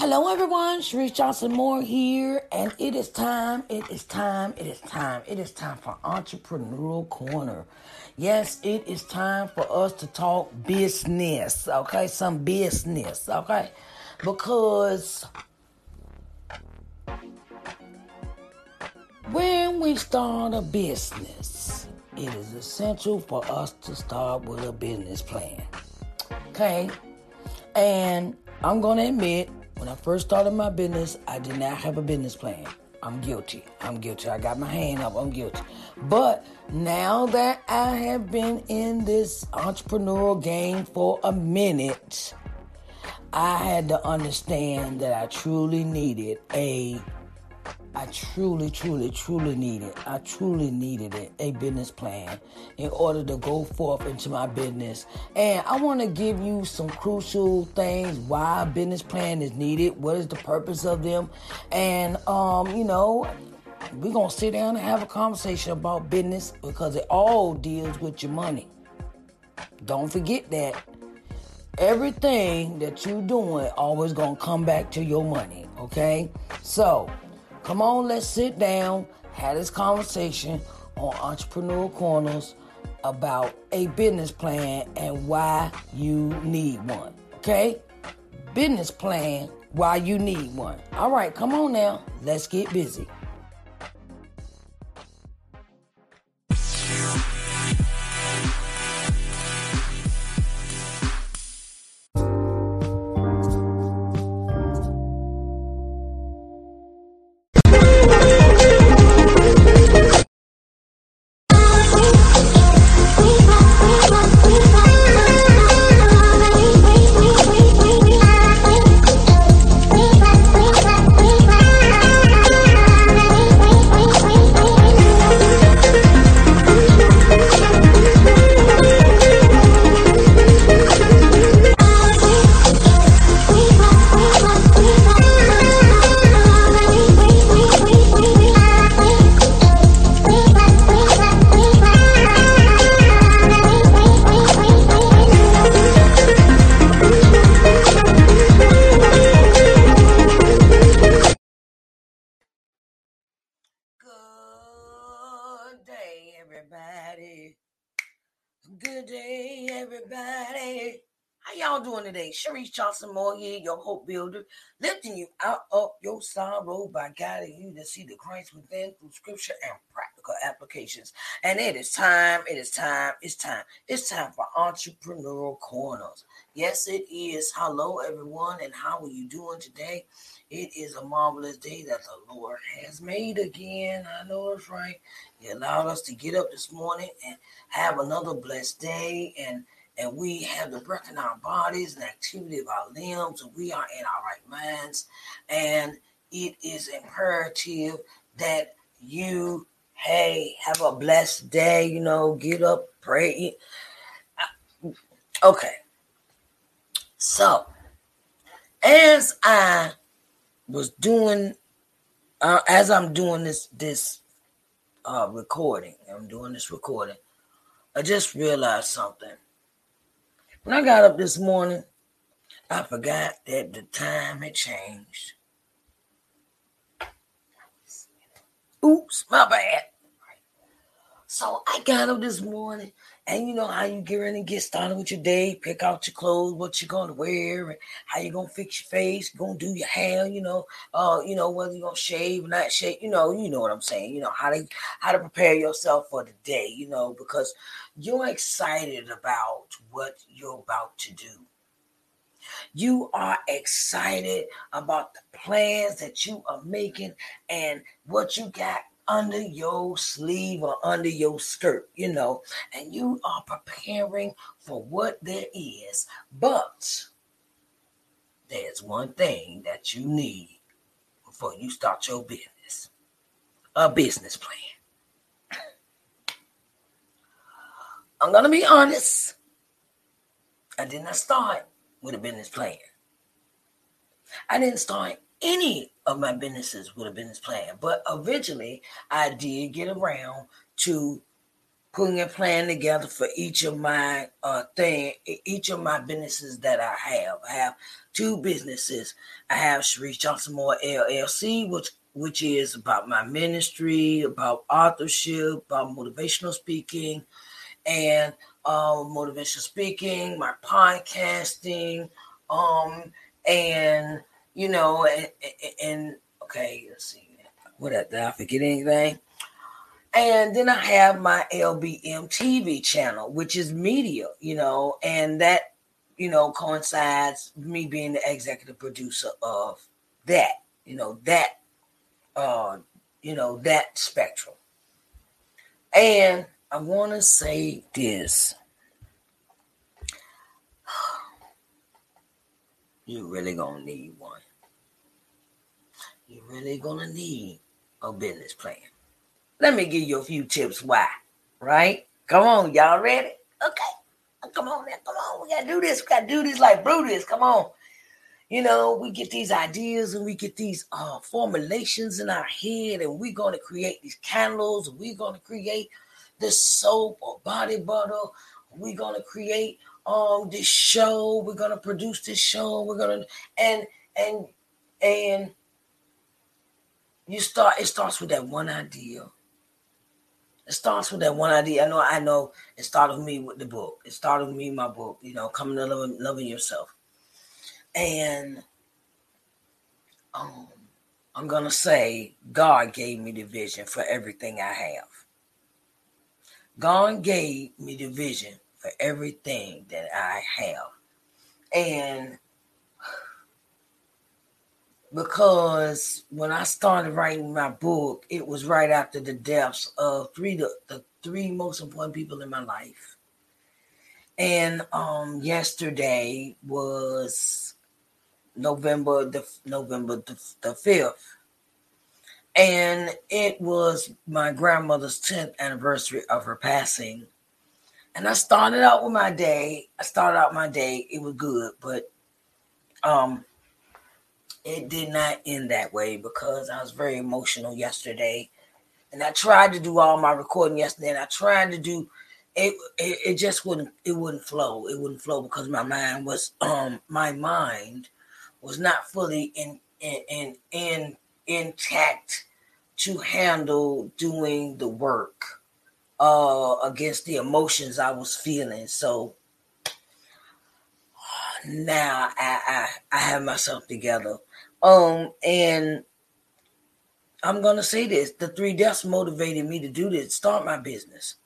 Hello, everyone. Sharice Johnson Moore here, and it is time. It is time. It is time. It is time for Entrepreneurial Corner. Yes, it is time for us to talk business. Okay, some business. Okay, because when we start a business, it is essential for us to start with a business plan. Okay, and I'm gonna admit when I first started my business, I did not have a business plan. I'm guilty. I'm guilty. I got my hand up. I'm guilty. But now that I have been in this entrepreneurial game for a minute, I had to understand that I truly needed a I truly, truly, truly needed. I truly needed it, a business plan in order to go forth into my business. And I want to give you some crucial things why a business plan is needed, what is the purpose of them, and um, you know, we're gonna sit down and have a conversation about business because it all deals with your money. Don't forget that everything that you're doing always gonna come back to your money. Okay, so Come on, let's sit down, have this conversation on Entrepreneur Corners about a business plan and why you need one. Okay? Business plan, why you need one. All right, come on now. Let's get busy. Sharice Johnson here, your hope builder, lifting you out of your sorrow by guiding you to see the Christ within through scripture and practical applications. And it is time, it is time, it's time, it's time for entrepreneurial corners. Yes, it is. Hello, everyone, and how are you doing today? It is a marvelous day that the Lord has made again. I know it's right. He allowed us to get up this morning and have another blessed day and and we have the breath in our bodies and activity of our limbs, and we are in our right minds. And it is imperative that you, hey, have a blessed day, you know, get up, pray. Okay. So, as I was doing, uh, as I'm doing this, this uh, recording, I'm doing this recording, I just realized something when I got up this morning, I forgot that the time had changed. Oops, my bad. So I got up this morning, and you know how you get ready and get started with your day, pick out your clothes, what you're gonna wear, and how you're gonna fix your face, gonna do your hair, you know, uh, you know, whether you're gonna shave or not shave, you know, you know what I'm saying, you know, how to how to prepare yourself for the day, you know, because you're excited about what you're about to do. You are excited about the plans that you are making and what you got under your sleeve or under your skirt, you know, and you are preparing for what there is. But there's one thing that you need before you start your business a business plan. I'm going to be honest. I did not start with a business plan. I didn't start any of my businesses with a business plan, but eventually I did get around to putting a plan together for each of my uh thing, each of my businesses that I have. I have two businesses. I have Sharice Johnson Moore LLC, which which is about my ministry, about authorship, about motivational speaking, and uh, motivational speaking, my podcasting, um, and you know, and, and okay, let's see, what did I forget anything? And then I have my LBM TV channel, which is media, you know, and that, you know, coincides me being the executive producer of that, you know, that, uh, you know, that spectrum. And I want to say this. You're really gonna need one. Really gonna need a business plan. Let me give you a few tips why. Right? Come on, y'all ready? Okay. Come on now, come on. We gotta do this. We gotta do this like Brutus. Come on. You know, we get these ideas and we get these uh, formulations in our head, and we're gonna create these candles. We're gonna create this soap or body butter. We're gonna create um this show. We're gonna produce this show. We're gonna and and and you start. It starts with that one idea it starts with that one idea. I know, I know it started with me with the book. It started with me, my book, you know, coming to loving, loving yourself. And um, I'm gonna say God gave me the vision for everything I have. God gave me the vision for everything that I have. And because when I started writing my book, it was right after the deaths of three the, the three most important people in my life. And um yesterday was November the November the, the 5th. And it was my grandmother's 10th anniversary of her passing. And I started out with my day. I started out my day. It was good, but um it did not end that way because I was very emotional yesterday. And I tried to do all my recording yesterday, and I tried to do it, it, it just wouldn't it wouldn't flow. It wouldn't flow because my mind was um my mind was not fully in in in, in intact to handle doing the work uh against the emotions I was feeling. So now I, I I have myself together. Um, and I'm gonna say this: the three deaths motivated me to do this, start my business.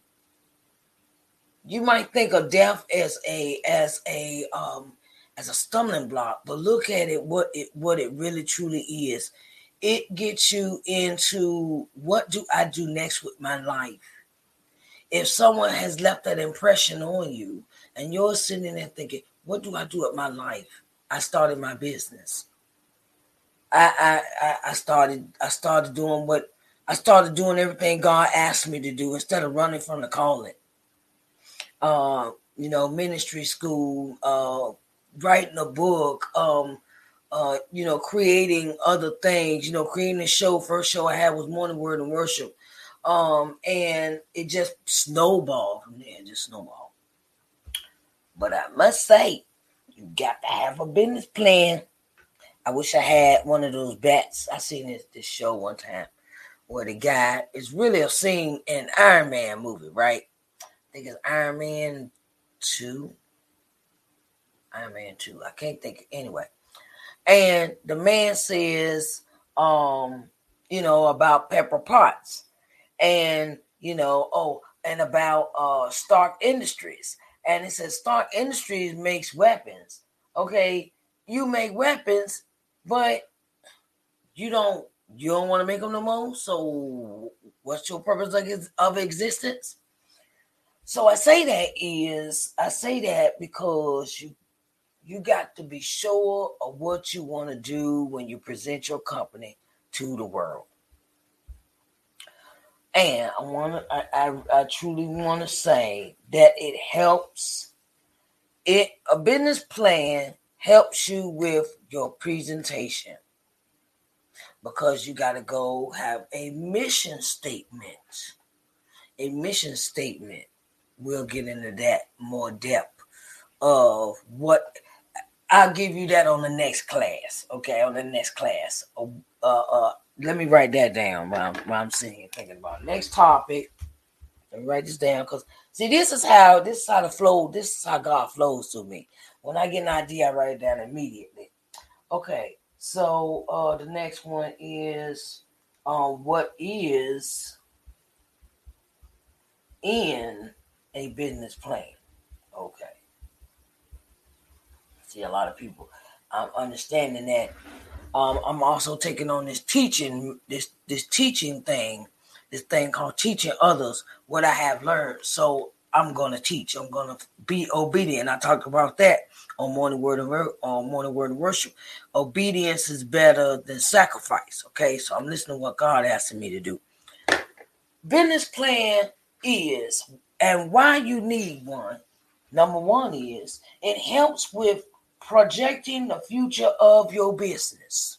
You might think of death as a as a um as a stumbling block, but look at it what it what it really truly is. It gets you into what do I do next with my life? If someone has left that impression on you and you're sitting there thinking, what do I do with my life? I started my business. I, I I started I started doing what I started doing everything God asked me to do instead of running from the calling. Uh, you know, ministry school, uh, writing a book, um, uh, you know, creating other things, you know, creating a show. First show I had was Morning Word and Worship. Um, and it just snowballed from there, just snowballed. But I must say, you got to have a business plan I wish I had one of those bats. I seen this, this show one time where the guy is really a scene in Iron Man movie, right? I think it's Iron Man 2. Iron Man 2. I can't think anyway. And the man says, um, you know, about Pepper Potts and you know, oh, and about uh Stark Industries. And it says Stark Industries makes weapons. Okay, you make weapons, but you don't you don't want to make them no more. So what's your purpose of existence? So I say that is I say that because you you got to be sure of what you want to do when you present your company to the world. And I want to I, I, I truly want to say that it helps it a business plan helps you with your presentation because you got to go have a mission statement. a mission statement. We'll get into that more depth of what I'll give you that on the next class. Okay, on the next class. Uh, uh, let me write that down while I'm, while I'm sitting here thinking about it. next topic. Let me write this down because see, this is how this is how the flow. This is how God flows to me. When I get an idea, I write it down immediately. Okay, so uh, the next one is um, what is in a business plan. Okay. See, a lot of people, I'm understanding that. Um, I'm also taking on this teaching, this this teaching thing, this thing called teaching others what I have learned. So I'm gonna teach. I'm gonna be obedient. I talked about that on morning word of on morning word of worship. Obedience is better than sacrifice. Okay, so I'm listening to what God asking me to do. Business plan is and why you need one. Number one is it helps with projecting the future of your business.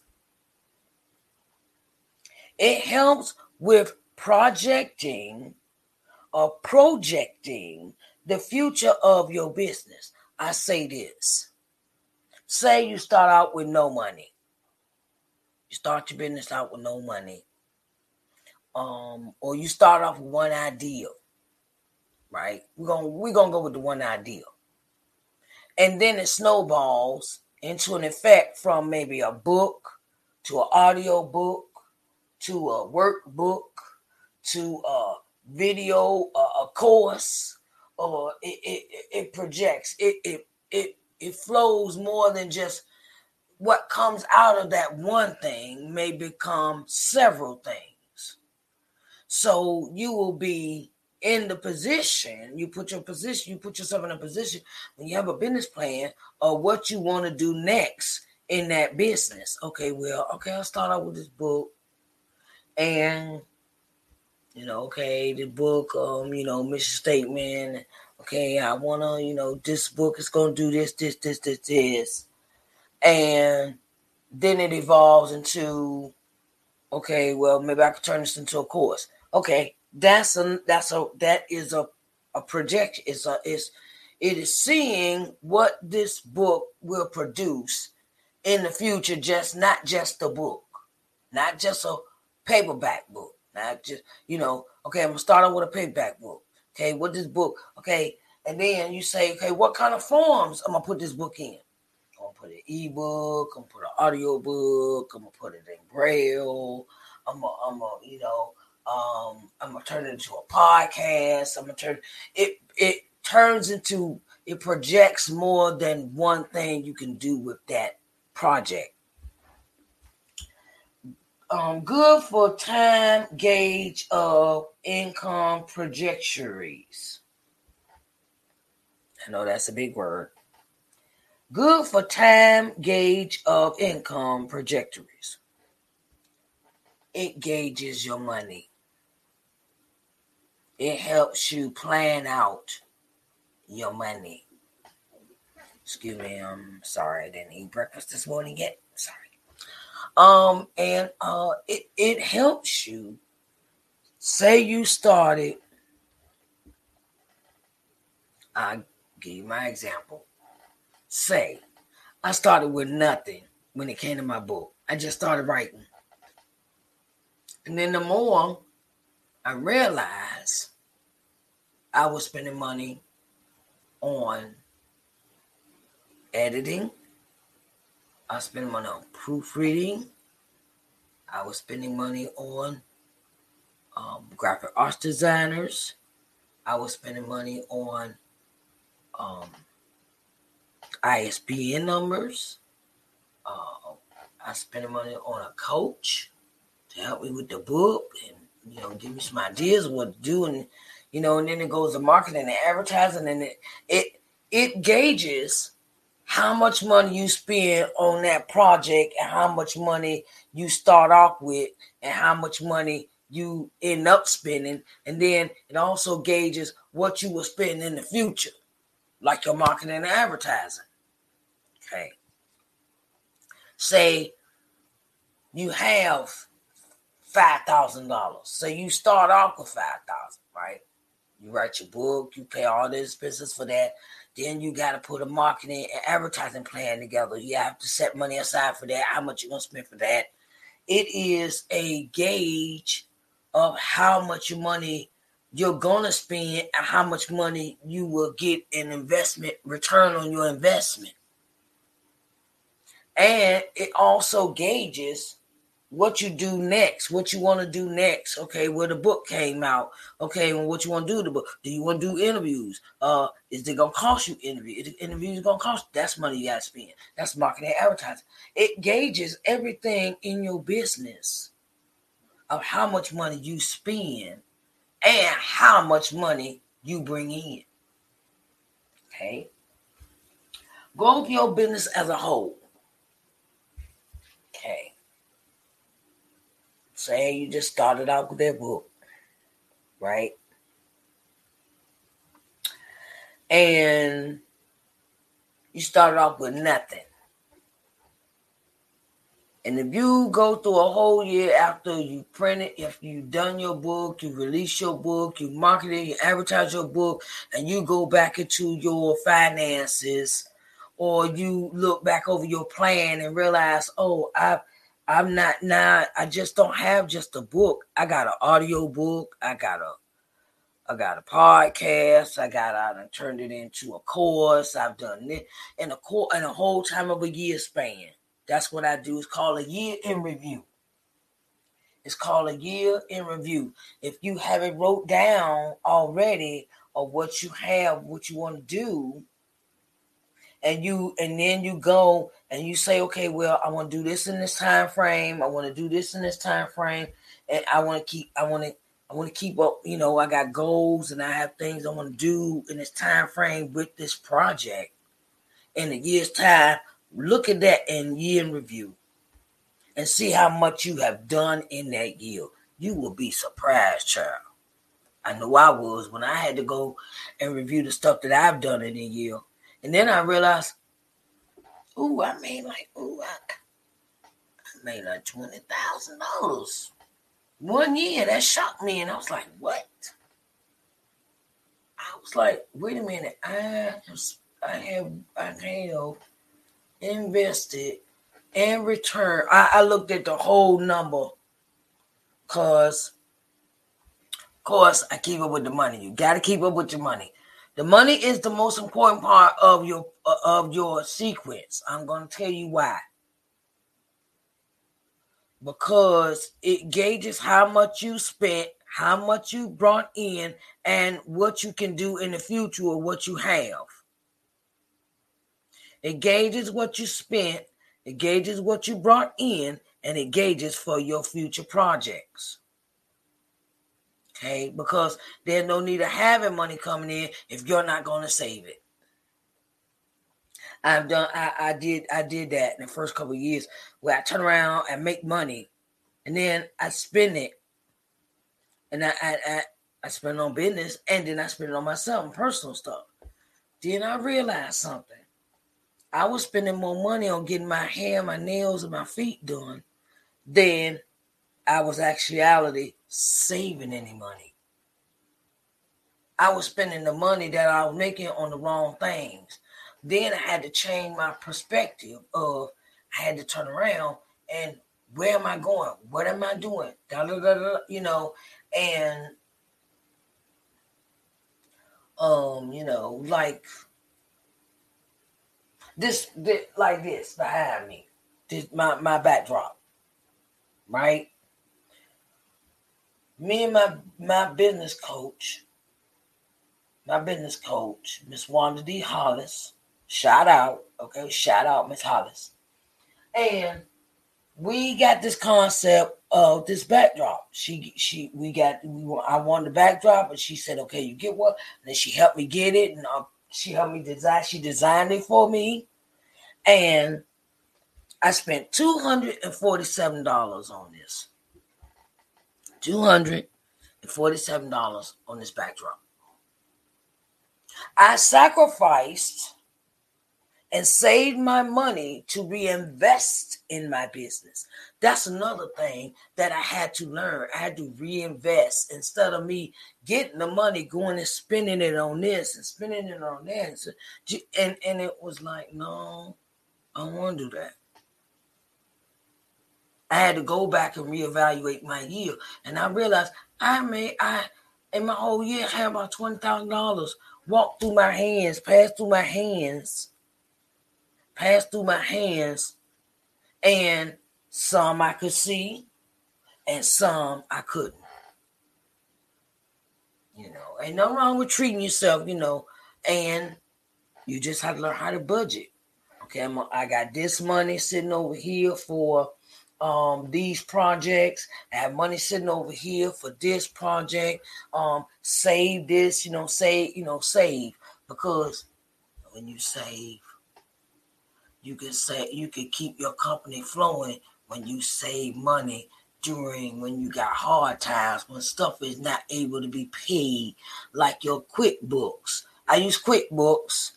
It helps with projecting or projecting the future of your business. I say this. Say you start out with no money. You start your business out with no money. Um, or you start off with one idea. Right? We're gonna we're gonna go with the one idea. And then it snowballs into an effect from maybe a book to an audio book to a workbook to a video, a, a course, or it, it, it projects. It, it it it flows more than just what comes out of that one thing may become several things. So you will be in the position, you put your position, you put yourself in a position when you have a business plan of what you want to do next in that business. Okay, well, okay, I'll start out with this book. And you know, okay, the book, um, you know, mission statement. Okay, I wanna, you know, this book is gonna do this, this, this, this, this, and then it evolves into, okay, well, maybe I could turn this into a course. Okay, that's a that's a that is a a projection. It's a it's it is seeing what this book will produce in the future. Just not just a book, not just a paperback book not just, you know, okay, I'm gonna start out with a paperback book. Okay, what this book? Okay, and then you say, okay, what kind of forms I'm gonna put this book in? I'm gonna put an ebook, I'm gonna put an audio book, I'm gonna put it in braille, I'm gonna, I'm gonna, you know, um, I'm gonna turn it into a podcast. I'm gonna turn it, it turns into it projects more than one thing you can do with that project um, good for time gauge of income trajectories. I know that's a big word. Good for time gauge of income trajectories. It gauges your money. It helps you plan out your money. Excuse me, I'm sorry I didn't eat breakfast this morning yet. Um, and uh, it, it helps you. Say you started, I give you my example. Say I started with nothing when it came to my book. I just started writing. And then the more I realized I was spending money on editing, I spending money on proofreading. I was spending money on um, graphic arts designers. I was spending money on um, ISBN numbers. Uh, I spending money on a coach to help me with the book and you know give me some ideas what to do and you know and then it goes to marketing and advertising and it it it gauges how much money you spend on that project and how much money you start off with and how much money you end up spending. And then it also gauges what you will spend in the future like your marketing and advertising. Okay. Say you have $5000 so you start off with 5000 right? You write your book, you pay all the expenses for that. Then you got to put a marketing and advertising plan together. You have to set money aside for that, how much you're going to spend for that. It is a gauge of how much money you're going to spend and how much money you will get in investment return on your investment. And it also gauges what you do next, what you want to do next. Okay, where the book came out. Okay, and what you want to do the book. Do you want to do interviews? Uh, is it gonna cost you interview? Interviews gonna cost? That's money you gotta spend. That's marketing advertising. It gauges everything in your business of how much money you spend and how much money you bring in. Okay. Go with your business as a whole. Okay say you just started out with that book, right? And you started off with nothing. And if you go through a whole year after you print it, if you done your book, you release your book, you market it, you advertise your book, and you go back into your finances, or you look back over your plan and realize, oh, I've I'm not not I just don't have just a book. I got an audio book. I got a I got a podcast. I got I done turned it into a course. I've done it in a course in a whole time of a year span. That's what I do. It's called a year in review. It's called a year in review. If you have it wrote down already of what you have, what you want to do, and you and then you go and you say, okay, well, I want to do this in this time frame. I want to do this in this time frame, and I want to keep. I want to. I want to keep up. You know, I got goals and I have things I want to do in this time frame with this project. In a year's time, look at that in year in review, and see how much you have done in that year. You will be surprised, child. I know I was when I had to go and review the stuff that I've done in a year and then I realized, ooh, I made like, ooh, I, I made like twenty thousand dollars one year. That shocked me, and I was like, what? I was like, wait a minute, I have, I have, I have invested and return. I, I looked at the whole number, cause, of course, I keep up with the money. You got to keep up with your money. The money is the most important part of your uh, of your sequence. I'm going to tell you why. Because it gauges how much you spent, how much you brought in, and what you can do in the future or what you have. It gauges what you spent, it gauges what you brought in, and it gauges for your future projects. Okay, because there's no need of having money coming in if you're not going to save it. I've done I, I did I did that in the first couple years where I turn around and make money and then I spend it. And I I, I, I spend on business and then I spend it on myself and personal stuff. Then I realized something. I was spending more money on getting my hair, my nails, and my feet done than I was actuality saving any money. I was spending the money that I was making on the wrong things. Then I had to change my perspective of I had to turn around and where am I going? What am I doing? Da, da, da, you know, and um, you know, like this, this like this behind me. This my my backdrop. Right? Me and my my business coach, my business coach, Miss Wanda D. Hollis, shout out, okay, shout out Miss Hollis, and we got this concept of this backdrop. She she we got we I wanted the backdrop, and she said, okay, you get one. And then she helped me get it, and uh, she helped me design. She designed it for me, and I spent two hundred and forty-seven dollars on this. $247 on this backdrop. I sacrificed and saved my money to reinvest in my business. That's another thing that I had to learn. I had to reinvest instead of me getting the money, going and spending it on this and spending it on that. And, and it was like, no, I don't want to do that. I had to go back and reevaluate my year. And I realized I made, I, in my whole year, had about $20,000 walk through my hands, pass through my hands pass through my hands, and some I could see, and some I couldn't. You know, ain't no wrong with treating yourself, you know, and you just have to learn how to budget. Okay, I'm, I got this money sitting over here for um, these projects. I have money sitting over here for this project. Um, save this, you know, save, you know, save because when you save, you can say you can keep your company flowing when you save money during when you got hard times when stuff is not able to be paid like your quickbooks i use quickbooks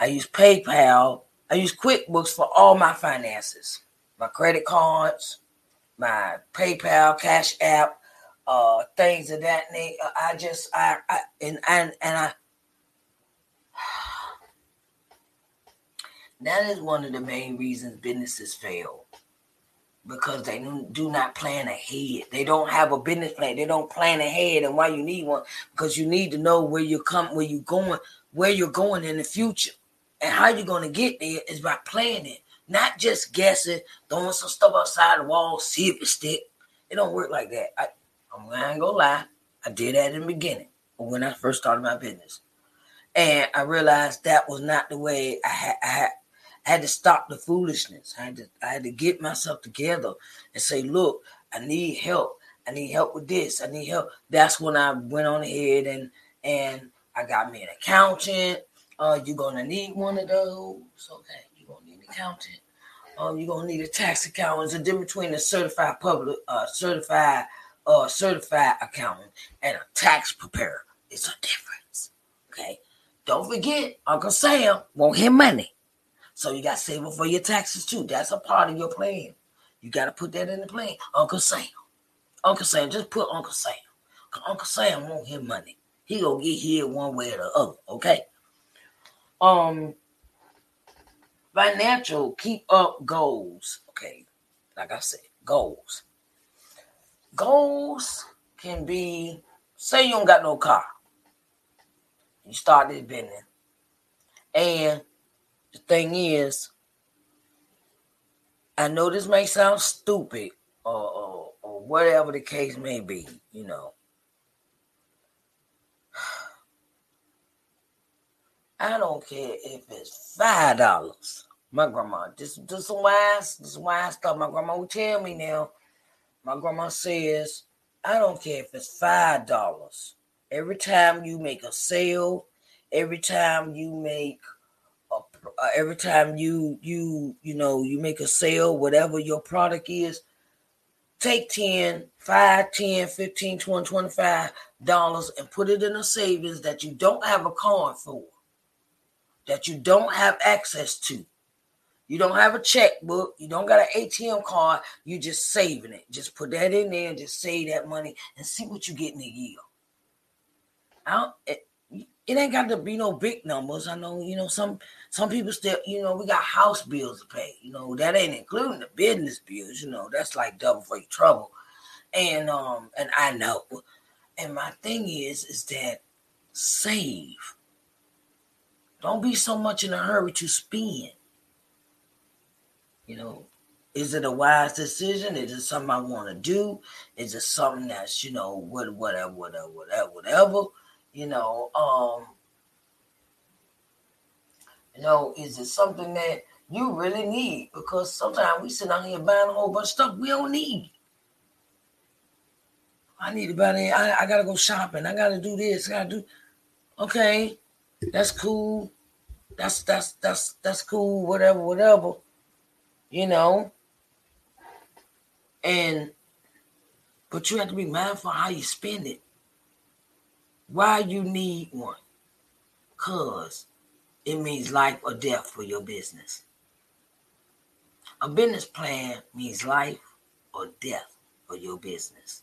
i use paypal i use quickbooks for all my finances my credit cards my paypal cash app uh things of that nature i just i, I and and and i That is one of the main reasons businesses fail because they do not plan ahead. They don't have a business plan. They don't plan ahead, and why you need one because you need to know where you come, where you're going, where you're going in the future, and how you're going to get there is by planning, not just guessing, throwing some stuff outside the wall, see if it stick. It don't work like that. I, I'm not gonna lie, I did that in the beginning when I first started my business, and I realized that was not the way I had. I had I had to stop the foolishness. I had to I had to get myself together and say, look, I need help. I need help with this. I need help. That's when I went on ahead and and I got me an accountant. Uh, you're gonna need one of those. Okay, you're gonna need an accountant. Um, you're gonna need a tax accountant. It's a difference between a certified public, uh, certified, uh, certified accountant and a tax preparer. It's a difference. Okay. Don't forget, Uncle Sam won't his money. So you got to save up for your taxes too. That's a part of your plan. You got to put that in the plan. Uncle Sam. Uncle Sam, just put Uncle Sam. Uncle Sam won't his money. He gonna get here one way or the other. Okay. Um. Financial keep up goals. Okay. Like I said, goals. Goals can be say you don't got no car. You start this business. And the thing is, I know this may sound stupid or, or, or whatever the case may be, you know. I don't care if it's five dollars. My grandma, this this wise, this wise stuff. My grandma would tell me now. My grandma says, I don't care if it's five dollars. Every time you make a sale, every time you make uh, every time you you you know you make a sale whatever your product is take 10 5 10 15 20 25 dollars and put it in a savings that you don't have a card for that you don't have access to you don't have a checkbook you don't got an atm card you just saving it just put that in there and just save that money and see what you get in a year I it, it ain't got to be no big numbers. I know, you know, some some people still, you know, we got house bills to pay. You know, that ain't including the business bills. You know, that's like double for your trouble. And um, and I know. And my thing is, is that save. Don't be so much in a hurry to spend. You know, is it a wise decision? Is it something I want to do? Is it something that's, you know, whatever, whatever, whatever, whatever? You know, um, you know, is it something that you really need? Because sometimes we sit out here buying a whole bunch of stuff we don't need. I need to buy. I, I gotta go shopping. I gotta do this. I gotta do. Okay, that's cool. That's that's that's that's cool. Whatever, whatever. You know. And but you have to be mindful how you spend it why you need one. Cause it means life or death for your business. A business plan means life or death for your business.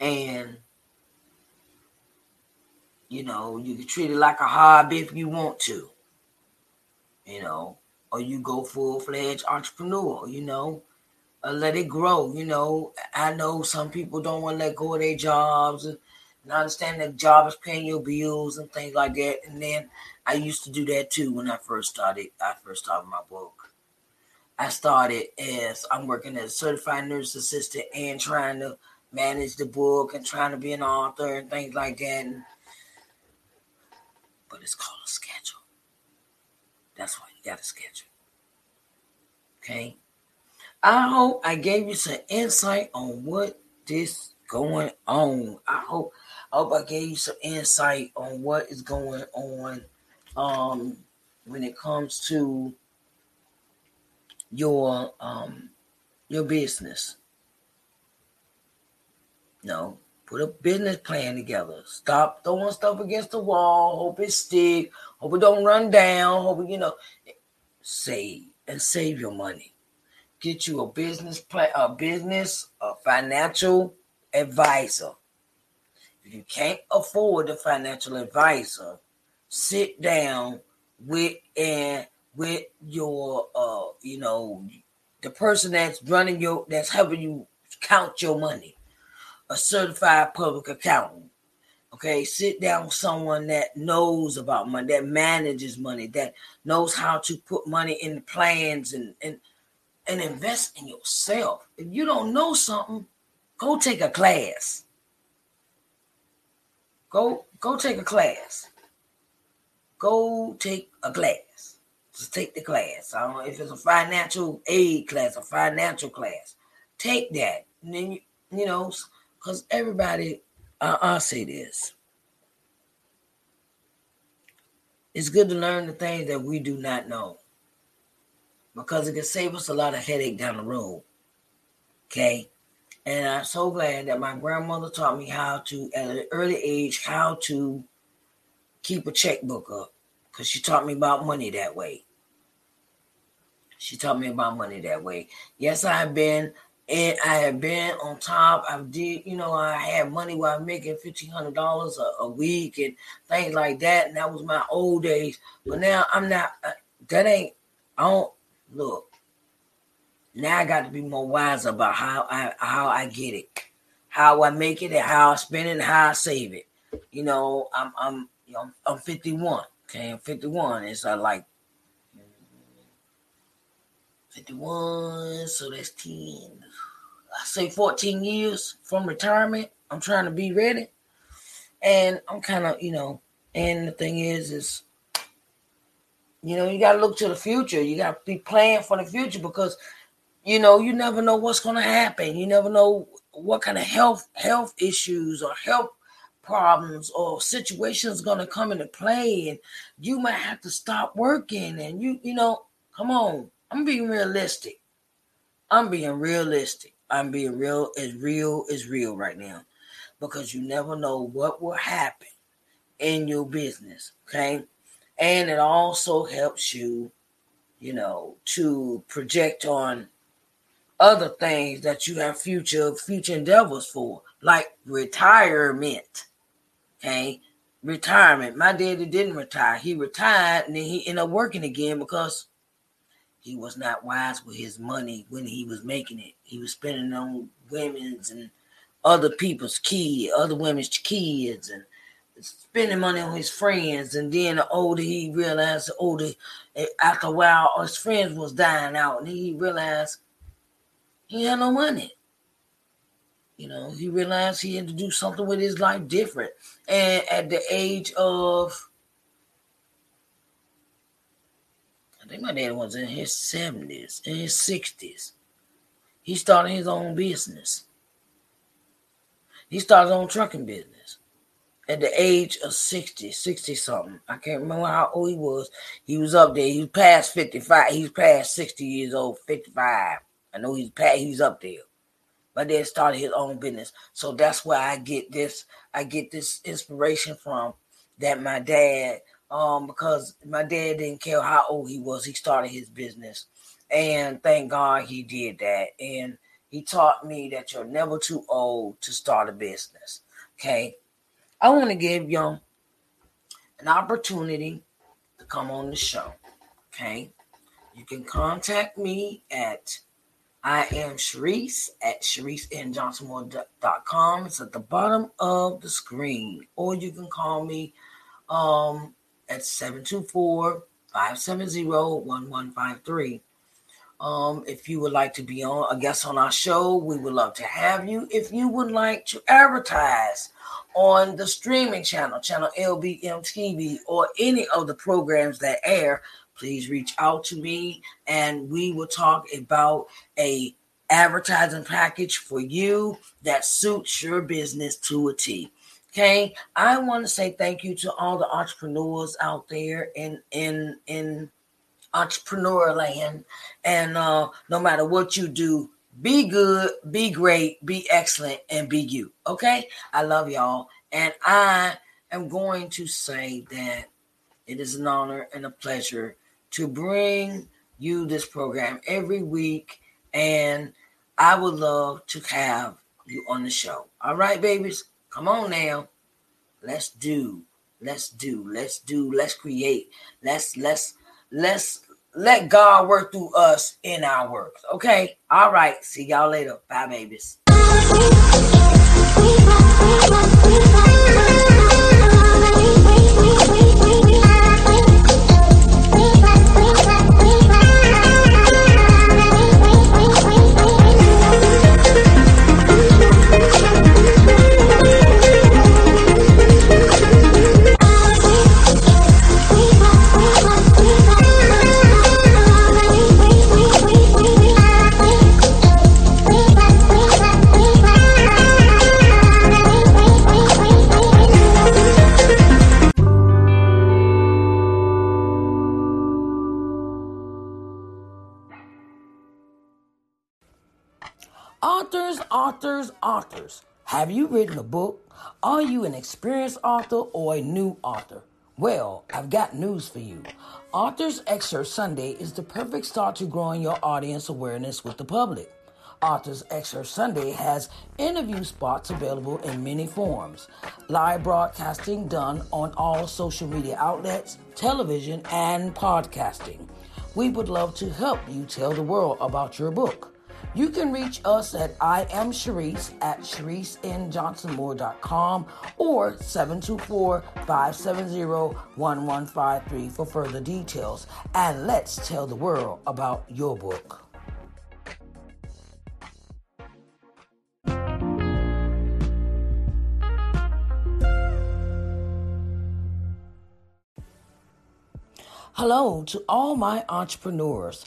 And you know, you can treat it like a hobby if you want to. You know, or you go full fledged entrepreneur, you know, uh, let it grow. You know, I know some people don't want to let go of their jobs and I understand that job is paying your bills and things like that. And then I used to do that too when I first started. I first started my book. I started as I'm working as a certified nurse assistant and trying to manage the book and trying to be an author and things like that. And, but it's called a schedule. That's why you got a schedule. Okay. I hope I gave you some insight on what this going on. I hope I hope I gave you some insight on what is going on um when it comes to your um your business. No, put a business plan together. Stop throwing stuff against the wall. Hope it stick. Hope it don't run down. Hope it, you know save and save your money get you a business plan, a business, a financial advisor. If you can't afford a financial advisor, sit down with and with your uh you know the person that's running your that's helping you count your money a certified public accountant okay sit down with someone that knows about money that manages money that knows how to put money in plans and and and invest in yourself. If you don't know something, go take a class. Go go take a class. Go take a class. Just take the class. I don't know if it's a financial aid class, a financial class. Take that. And then you, you know, because everybody, uh, I'll say this. It's good to learn the things that we do not know because it can save us a lot of headache down the road. Okay. And I'm so glad that my grandmother taught me how to, at an early age, how to keep a checkbook up because she taught me about money that way. She taught me about money that way. Yes, I have been and I have been on top. I did, you know, I had money while making fifteen hundred dollars a week and things like that. And that was my old days. But now I'm not. Uh, that ain't. I don't look, now I got to be more wise about how I how I get it, how I make it, and how I spend it, and how I save it. You know, I'm I'm you know, I'm 51. Okay, I'm 51. It's uh, like 51, so that's 10. I say 14 years from retirement. I'm trying to be ready. And I'm kind of, you know, and the thing is, is you know, you got to look to the future. You got to be planning for the future because, you know, you never know what's going to happen. You never know what kind of health health issues or health problems or situations going to come into play, and you might have to stop working. And you, you know, come on, I'm being realistic. I'm being realistic. I'm being real as real as real right now. Because you never know what will happen in your business. Okay? And it also helps you you know to project on other things that you have future future endeavors for like retirement okay? Retirement. My daddy didn't retire. He retired and then he ended up working again because he was not wise with his money when he was making it he was spending on women's and other people's kids other women's kids and spending money on his friends, and then the older he realized, the older eh, after a while, his friends was dying out, and he realized he had no money. You know, he realized he had to do something with his life different. And at the age of, I think my dad was in his 70s, in his 60s, he started his own business. He started his own trucking business at the age of 60, 60 something. I can't remember how old he was. He was up there. He was past 55. He's past 60 years old, 55. I know he's past, he's up there. But then started his own business. So that's where I get this, I get this inspiration from that my dad um, because my dad didn't care how old he was. He started his business, and thank God he did that. And he taught me that you're never too old to start a business. Okay, I want to give you an opportunity to come on the show. Okay, you can contact me at I am Sharice at ShariceNJohnsonMoore.com. It's at the bottom of the screen. Or you can call me um, at 724 570 1153. Um, if you would like to be on a guest on our show, we would love to have you. If you would like to advertise on the streaming channel, channel LBM TV, or any of the programs that air, please reach out to me and we will talk about a advertising package for you that suits your business to a T. Okay, I want to say thank you to all the entrepreneurs out there in in in entrepreneur land, and uh, no matter what you do, be good, be great, be excellent, and be you. Okay, I love y'all, and I am going to say that it is an honor and a pleasure to bring you this program every week, and I would love to have you on the show. All right, babies, come on now. Let's do, let's do, let's do, let's create. Let's let's let's let God work through us in our works. Okay. All right. See y'all later. Bye, babies. Written a book? Are you an experienced author or a new author? Well, I've got news for you. Authors Excerpt Sunday is the perfect start to growing your audience awareness with the public. Authors Excerpt Sunday has interview spots available in many forms. Live broadcasting done on all social media outlets, television, and podcasting. We would love to help you tell the world about your book. You can reach us at I am Sharice at ShariceNJohnsonMoore.com or 724-570-1153 for further details. And let's tell the world about your book. Hello to all my entrepreneurs.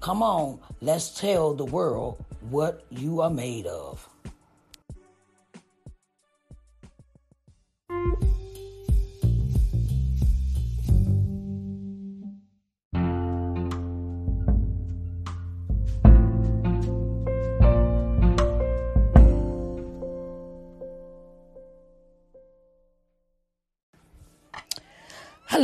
Come on, let's tell the world what you are made of.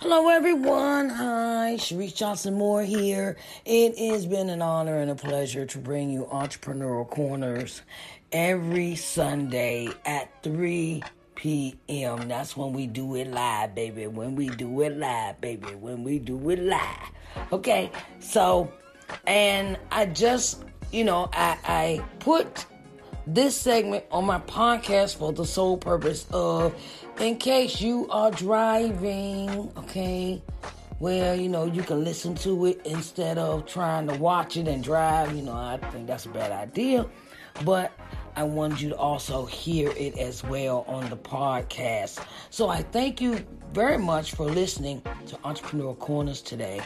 Hello, everyone. Hi, Sharice Johnson Moore here. It has been an honor and a pleasure to bring you Entrepreneurial Corners every Sunday at 3 p.m. That's when we do it live, baby. When we do it live, baby. When we do it live. Okay, so, and I just, you know, I, I put this segment on my podcast for the sole purpose of, in case you are driving, okay, well, you know, you can listen to it instead of trying to watch it and drive. You know, I think that's a bad idea. But I wanted you to also hear it as well on the podcast. So I thank you very much for listening to Entrepreneur Corners today.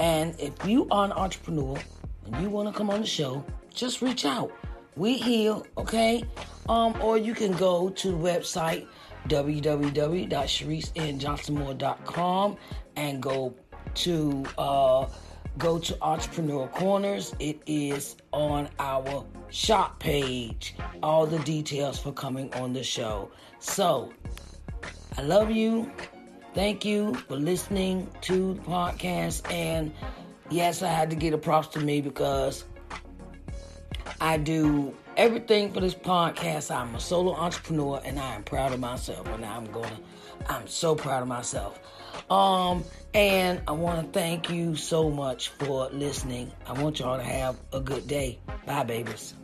And if you are an entrepreneur and you want to come on the show, just reach out. We here, okay? Um, or you can go to the website www.sharicenjohnsonmoore.com and go to uh, go to Entrepreneur Corners. It is on our shop page. All the details for coming on the show. So, I love you. Thank you for listening to the podcast. And yes, I had to get a props to me because I do everything for this podcast. I'm a solo entrepreneur and I am proud of myself. And I'm gonna, I'm so proud of myself. Um, and I want to thank you so much for listening. I want y'all to have a good day. Bye, babies.